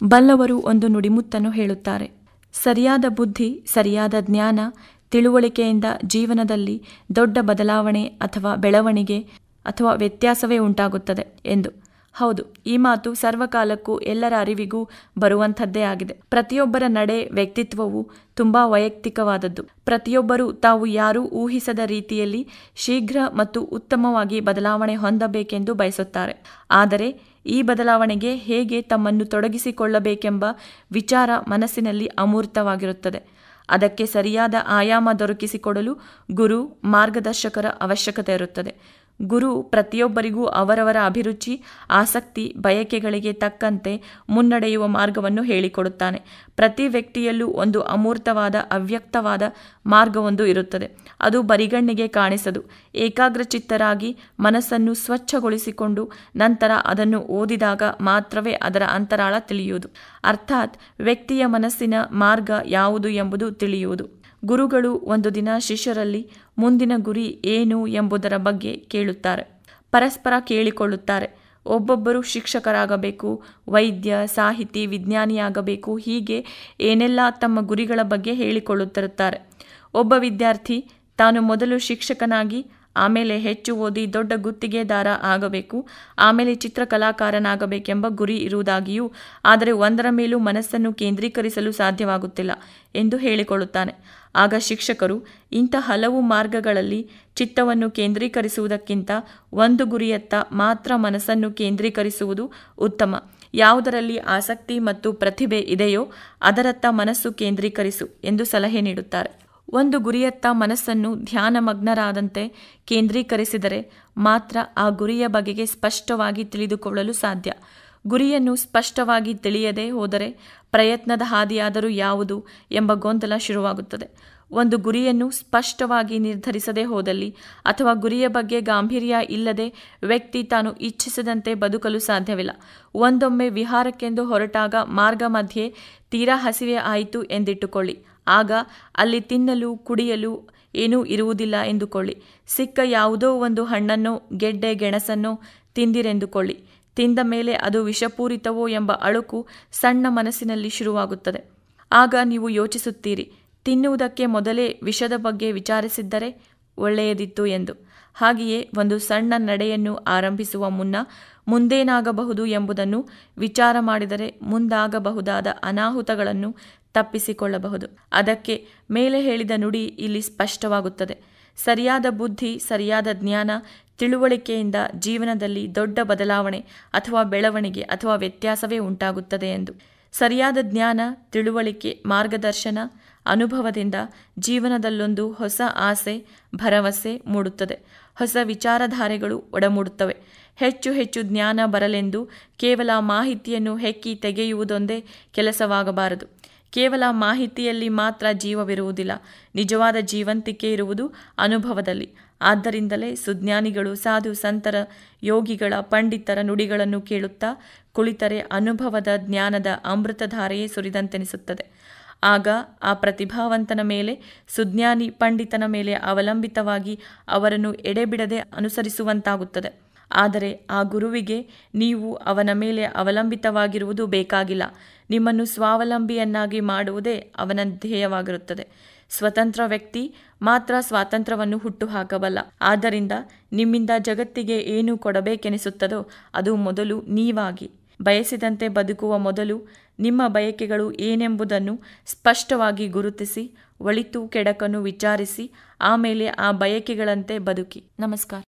ಬಲ್ಲವರು ಒಂದು ನುಡಿಮುತ್ತನ್ನು ಹೇಳುತ್ತಾರೆ. ಸರಿಯಾದ ಬುದ್ಧಿ, ಸರಿಯಾದ ಜ್ಞಾನ, ತಿಳುವಳಿಕೆಯಿಂದ ಜೀವನದಲ್ಲಿ ದೊಡ್ಡ ಬದಲಾವಣೆ ಅಥವಾ ಬೆಳವಣಿಗೆ ಅಥವಾ ವ್ಯತ್ಯಾಸವೇ ಉಂಟಾಗುತ್ತದೆ ಎಂದು. ಹೌದು, ಈ ಮಾತು ಸರ್ವಕಾಲಕ್ಕೂ ಎಲ್ಲರ ಅರಿವಿಗೂ ಬರುವಂಥದ್ದೇ ಆಗಿದೆ. ಪ್ರತಿಯೊಬ್ಬರ ನಡೆ ವ್ಯಕ್ತಿತ್ವವು ತುಂಬಾ ವೈಯಕ್ತಿಕವಾದದ್ದು. ಪ್ರತಿಯೊಬ್ಬರೂ ತಾವು ಯಾರೂ ಊಹಿಸದ ರೀತಿಯಲ್ಲಿ ಶೀಘ್ರ ಮತ್ತು ಉತ್ತಮವಾಗಿ ಬದಲಾವಣೆ ಹೊಂದಬೇಕೆಂದು ಬಯಸುತ್ತಾರೆ. ಆದರೆ ಈ ಬದಲಾವಣೆಗೆ ಹೇಗೆ ತಮ್ಮನ್ನು ತೊಡಗಿಸಿಕೊಳ್ಳಬೇಕೆಂಬ ವಿಚಾರ ಮನಸ್ಸಿನಲ್ಲಿ ಅಮೂರ್ತವಾಗಿರುತ್ತದೆ. ಅದಕ್ಕೆ ಸರಿಯಾದ ಆಯಾಮ ದೊರಕಿಸಿಕೊಡಲು ಗುರು ಮಾರ್ಗದರ್ಶಕರ ಅವಶ್ಯಕತೆ ಇರುತ್ತದೆ. ಗುರು ಪ್ರತಿಯೊಬ್ಬರಿಗೂ ಅವರವರ ಅಭಿರುಚಿ, ಆಸಕ್ತಿ, ಬಯಕೆಗಳಿಗೆ ತಕ್ಕಂತೆ ಮುನ್ನಡೆಯುವ ಮಾರ್ಗವನ್ನು ಹೇಳಿಕೊಡುತ್ತಾನೆ. ಪ್ರತಿ ವ್ಯಕ್ತಿಯಲ್ಲೂ ಒಂದು ಅಮೂರ್ತವಾದ, ಅವ್ಯಕ್ತವಾದ ಮಾರ್ಗವೊಂದು ಇರುತ್ತದೆ. ಅದು ಬರಿಗಣ್ಣಿಗೆ ಕಾಣಿಸದು. ಏಕಾಗ್ರಚಿತ್ತರಾಗಿ ಮನಸ್ಸನ್ನು ಸ್ವಚ್ಛಗೊಳಿಸಿಕೊಂಡು ನಂತರ ಅದನ್ನು ಓದಿದಾಗ ಮಾತ್ರವೇ ಅದರ ಅಂತರಾಳ ತಿಳಿಯುವುದು. ಅರ್ಥಾತ್ ವ್ಯಕ್ತಿಯ ಮನಸ್ಸಿನ ಮಾರ್ಗ ಯಾವುದು ಎಂಬುದು ತಿಳಿಯುವುದು. ಗುರುಗಳು ಒಂದು ದಿನ ಶಿಷ್ಯರಲ್ಲಿ, ಮುಂದಿನ ಗುರಿ ಏನು ಎಂಬುದರ ಬಗ್ಗೆ ಕೇಳುತ್ತಾರೆ. ಪರಸ್ಪರ ಕೇಳಿಕೊಳ್ಳುತ್ತಾರೆ. ಒಬ್ಬೊಬ್ಬರು ಶಿಕ್ಷಕರಾಗಬೇಕು, ವೈದ್ಯ, ಸಾಹಿತಿ, ವಿಜ್ಞಾನಿಯಾಗಬೇಕು, ಹೀಗೆ ಏನೆಲ್ಲ ತಮ್ಮ ಗುರಿಗಳ ಬಗ್ಗೆ ಹೇಳಿಕೊಳ್ಳುತ್ತಿರುತ್ತಾರೆ. ಒಬ್ಬ ವಿದ್ಯಾರ್ಥಿ, ತಾನು ಮೊದಲು ಶಿಕ್ಷಕನಾಗಿ ಆಮೇಲೆ ಹೆಚ್ಚು ಓದಿ ದೊಡ್ಡ ಗುತ್ತಿಗೆದಾರ ಆಗಬೇಕು, ಆಮೇಲೆ ಚಿತ್ರಕಲಾಕಾರನಾಗಬೇಕೆಂಬ ಗುರಿ ಇರುವುದಾಗಿಯೂ, ಆದರೆ ಒಂದರ ಮೇಲೂ ಮನಸ್ಸನ್ನು ಕೇಂದ್ರೀಕರಿಸಲು ಸಾಧ್ಯವಾಗುತ್ತಿಲ್ಲ ಎಂದು ಹೇಳಿಕೊಳ್ಳುತ್ತಾನೆ. ಆಗ ಶಿಕ್ಷಕರು, ಇಂಥ ಹಲವು ಮಾರ್ಗಗಳಲ್ಲಿ ಚಿತ್ತವನ್ನು ಕೇಂದ್ರೀಕರಿಸುವುದಕ್ಕಿಂತ ಒಂದು ಗುರಿಯತ್ತ ಮಾತ್ರ ಮನಸ್ಸನ್ನು ಕೇಂದ್ರೀಕರಿಸುವುದು ಉತ್ತಮ. ಯಾವುದರಲ್ಲಿ ಆಸಕ್ತಿ ಮತ್ತು ಪ್ರತಿಭೆ ಇದೆಯೋ ಅದರತ್ತ ಮನಸ್ಸು ಕೇಂದ್ರೀಕರಿಸು ಎಂದು ಸಲಹೆ ನೀಡುತ್ತಾರೆ. ಒಂದು ಗುರಿಯತ್ತ ಮನಸ್ಸನ್ನು ಧ್ಯಾನಮಗ್ನರಾದಂತೆ ಕೇಂದ್ರೀಕರಿಸಿದರೆ ಮಾತ್ರ ಆ ಗುರಿಯ ಬಗೆಗೆ ಸ್ಪಷ್ಟವಾಗಿ ತಿಳಿದುಕೊಳ್ಳಲು ಸಾಧ್ಯ. ಗುರಿಯನ್ನು ಸ್ಪಷ್ಟವಾಗಿ ತಿಳಿಯದೆ ಹೋದರೆ ಪ್ರಯತ್ನದ ಹಾದಿಯಾದರೂ ಯಾವುದು ಎಂಬ ಗೊಂದಲ ಶುರುವಾಗುತ್ತದೆ. ಒಂದು ಗುರಿಯನ್ನು ಸ್ಪಷ್ಟವಾಗಿ ನಿರ್ಧರಿಸದೇ ಹೋದಲ್ಲಿ ಅಥವಾ ಗುರಿಯ ಬಗ್ಗೆ ಗಾಂಭೀರ್ಯ ಇಲ್ಲದೆ ವ್ಯಕ್ತಿ ತಾನು ಇಚ್ಛಿಸದಂತೆ ಬದುಕಲು ಸಾಧ್ಯವಿಲ್ಲ. ಒಂದೊಮ್ಮೆ ವಿಹಾರಕ್ಕೆಂದು ಹೊರಟಾಗ ಮಾರ್ಗ ಮಧ್ಯೆ ತೀರಾ ಹಸಿವೆ ಆಯಿತು ಎಂದಿಟ್ಟುಕೊಳ್ಳಿ. ಆಗ ಅಲ್ಲಿ ತಿನ್ನಲು, ಕುಡಿಯಲು ಏನೂ ಇರುವುದಿಲ್ಲ ಎಂದುಕೊಳ್ಳಿ. ಸಿಕ್ಕ ಯಾವುದೋ ಒಂದು ಹಣ್ಣನ್ನು, ಗೆಡ್ಡೆ, ಗೆಣಸನ್ನು ತಿಂದಿರೆಂದುಕೊಳ್ಳಿ. ತಿಂದ ಮೇಲೆ ಅದು ವಿಷಪೂರಿತವೋ ಎಂಬ ಅಳುಕು ಸಣ್ಣ ಮನಸ್ಸಿನಲ್ಲಿ ಶುರುವಾಗುತ್ತದೆ. ಆಗ ನೀವು ಯೋಚಿಸುತ್ತೀರಿ, ತಿನ್ನುವುದಕ್ಕೆ ಮೊದಲೇ ವಿಷದ ಬಗ್ಗೆ ವಿಚಾರಿಸಿದ್ದರೆ ಒಳ್ಳೆಯದಿತ್ತು ಎಂದು. ಹಾಗೆಯೇ ಒಂದು ಸಣ್ಣ ನಡೆಯನ್ನು ಆರಂಭಿಸುವ ಮುನ್ನ ಮುಂದೇನಾಗಬಹುದು ಎಂಬುದನ್ನು ವಿಚಾರ ಮಾಡಿದರೆ ಮುಂದಾಗಬಹುದಾದ ಅನಾಹುತಗಳನ್ನು ತಪ್ಪಿಸಿಕೊಳ್ಳಬಹುದು. ಅದಕ್ಕೆ ಮೇಲೆ ಹೇಳಿದ ನುಡಿ ಇಲ್ಲಿ ಸ್ಪಷ್ಟವಾಗುತ್ತದೆ. ಸರಿಯಾದ ಬುದ್ಧಿ, ಸರಿಯಾದ ಜ್ಞಾನ, ತಿಳುವಳಿಕೆಯಿಂದ ಜೀವನದಲ್ಲಿ ದೊಡ್ಡ ಬದಲಾವಣೆ ಅಥವಾ ಬೆಳವಣಿಗೆ ಅಥವಾ ವ್ಯತ್ಯಾಸವೇ ಉಂಟಾಗುತ್ತದೆ ಎಂದು. ಸರಿಯಾದ ಜ್ಞಾನ, ತಿಳುವಳಿಕೆ, ಮಾರ್ಗದರ್ಶನ, ಅನುಭವದಿಂದ ಜೀವನದಲ್ಲೊಂದು ಹೊಸ ಆಸೆ, ಭರವಸೆ ಮೂಡುತ್ತದೆ. ಹೊಸ ವಿಚಾರಧಾರೆಗಳು ಒಡಮೂಡುತ್ತವೆ. ಹೆಚ್ಚು ಹೆಚ್ಚು ಜ್ಞಾನ ಬರಲೆಂದು ಕೇವಲ ಮಾಹಿತಿಯನ್ನು ಹೆಕ್ಕಿ ತೆಗೆಯುವುದೊಂದೇ ಕೆಲಸವಾಗಬಾರದು. ಕೇವಲ ಮಾಹಿತಿಯಲ್ಲಿ ಮಾತ್ರ ಜೀವವಿರುವುದಿಲ್ಲ. ನಿಜವಾದ ಜೀವಂತಿಕೆ ಇರುವುದು ಅನುಭವದಲ್ಲಿ. ಆದ್ದರಿಂದಲೇ ಸುಜ್ಞಾನಿಗಳು, ಸಾಧು, ಸಂತರ, ಯೋಗಿಗಳ, ಪಂಡಿತರ ನುಡಿಗಳನ್ನು ಕೇಳುತ್ತಾ ಕುಳಿತರೆ ಅನುಭವದ ಜ್ಞಾನದ ಅಮೃತಧಾರೆಯೇ ಸುರಿದಂತೆನಿಸುತ್ತದೆ. ಆಗ ಆ ಪ್ರತಿಭಾವಂತನ ಮೇಲೆ, ಸುಜ್ಞಾನಿ ಪಂಡಿತನ ಮೇಲೆ ಅವಲಂಬಿತವಾಗಿ ಅವರನ್ನು ಎಡೆಬಿಡದೆ ಅನುಸರಿಸುವಂತಾಗುತ್ತದೆ. ಆದರೆ ಆ ಗುರುವಿಗೆ ನೀವು ಅವನ ಮೇಲೆ ಅವಲಂಬಿತವಾಗಿರುವುದು ಬೇಕಾಗಿಲ್ಲ. ನಿಮ್ಮನ್ನು ಸ್ವಾವಲಂಬಿಯನ್ನಾಗಿ ಮಾಡುವುದೇ ಅವನ ಧ್ಯೇಯವಾಗಿರುತ್ತದೆ. ಸ್ವತಂತ್ರ ವ್ಯಕ್ತಿ ಮಾತ್ರ ಸ್ವಾತಂತ್ರ್ಯವನ್ನು ಹುಟ್ಟುಹಾಕಬಲ್ಲ. ಆದ್ದರಿಂದ ನಿಮ್ಮಿಂದ ಜಗತ್ತಿಗೆ ಏನು ಕೊಡಬೇಕೆನಿಸುತ್ತದೋ ಅದು ಮೊದಲು ನೀವಾಗಿ. ಬಯಸಿದಂತೆ ಬದುಕುವ ಮೊದಲು ನಿಮ್ಮ ಬಯಕೆಗಳು ಏನೆಂಬುದನ್ನು ಸ್ಪಷ್ಟವಾಗಿ ಗುರುತಿಸಿ, ಒಳಿತು ಕೆಡಕನ್ನು ವಿಚಾರಿಸಿ, ಆಮೇಲೆ ಆ ಬಯಕೆಗಳಂತೆ ಬದುಕಿ. ನಮಸ್ಕಾರ.